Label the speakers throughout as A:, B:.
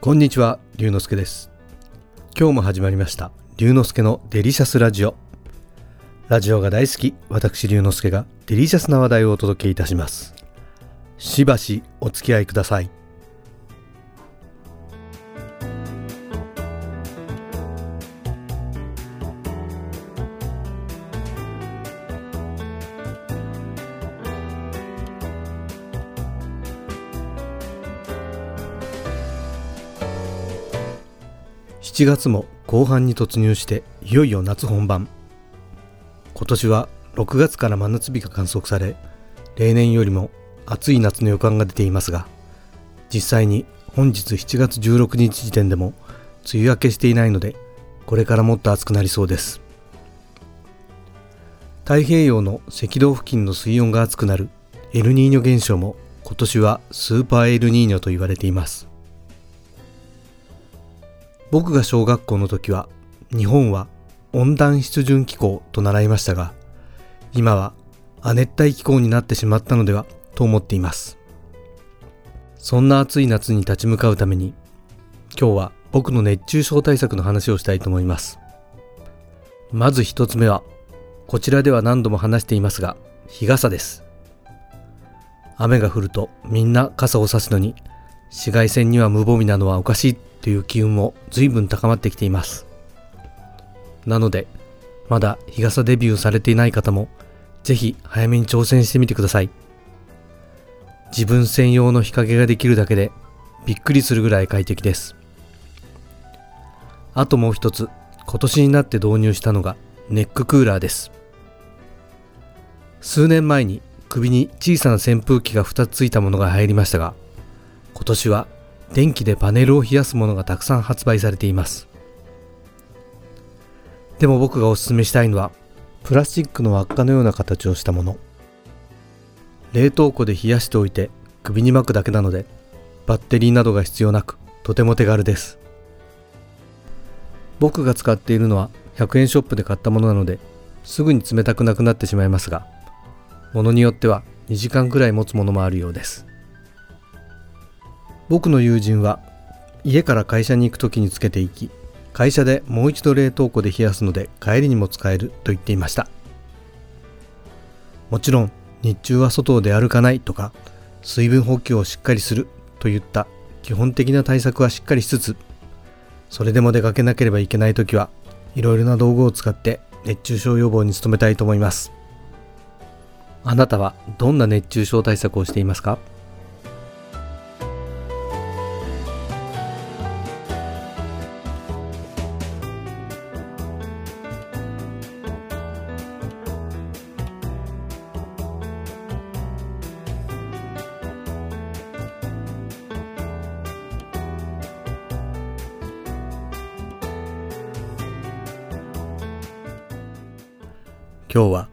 A: こんにちは、龍之介です。今日も始まりました、龍之介のデリシャスラジオ。ラジオが大好き、私龍之介がデリシャスな話題をお届けいたします。しばしお付き合いください。7月も後半に突入していよいよ夏本番。今年は6月から真夏日が観測され例年よりも暑い夏の予感が出ていますが実際に本日7月16日時点でも梅雨明けしていないのでこれからもっと暑くなりそうです。太平洋の赤道付近の水温が熱くなるエルニーニョ現象も今年はスーパーエルニーニョと言われています。僕が小学校の時は日本は温暖湿潤気候と習いましたが今は亜熱帯気候になってしまったのではと思っています。そんな暑い夏に立ち向かうために今日は僕の熱中症対策の話をしたいと思います。まず一つ目はこちらでは何度も話していますが日傘です。雨が降るとみんな傘を差すのに紫外線には無防備なのはおかしいという機運も随分高まってきています。なので、まだ日傘デビューされていない方も、ぜひ早めに挑戦してみてください。自分専用の日陰ができるだけで、びっくりするぐらい快適です。あともう一つ、今年になって導入したのがネッククーラーです。数年前に首に小さな扇風機が2つついたものが入りましたが、今年は電気でパネルを冷やすものがたくさん発売されています。でも僕がおすすめしたいのはプラスチックの輪っかのような形をしたもの。冷凍庫で冷やしておいて首に巻くだけなのでバッテリーなどが必要なくとても手軽です。僕が使っているのは100円ショップで買ったものなのですぐに冷たくなくなってしまいますがものによっては2時間くらい持つものもあるようです。僕の友人は家から会社に行く時につけていき会社でもう一度冷凍庫で冷やすので帰りにも使えると言っていました。もちろん日中は外を出歩かないとか水分補給をしっかりするといった基本的な対策はしっかりしつつそれでも出かけなければいけない時はいろいろな道具を使って熱中症予防に努めたいと思います。あなたはどんな熱中症対策をしていますか？今日は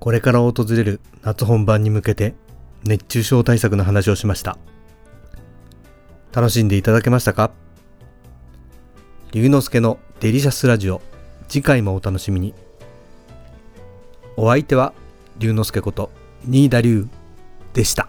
A: これから訪れる夏本番に向けて熱中症対策の話をしました。楽しんでいただけましたか？龍之介のデリシャスラジオ次回もお楽しみに。お相手は龍之介こと新田龍でした。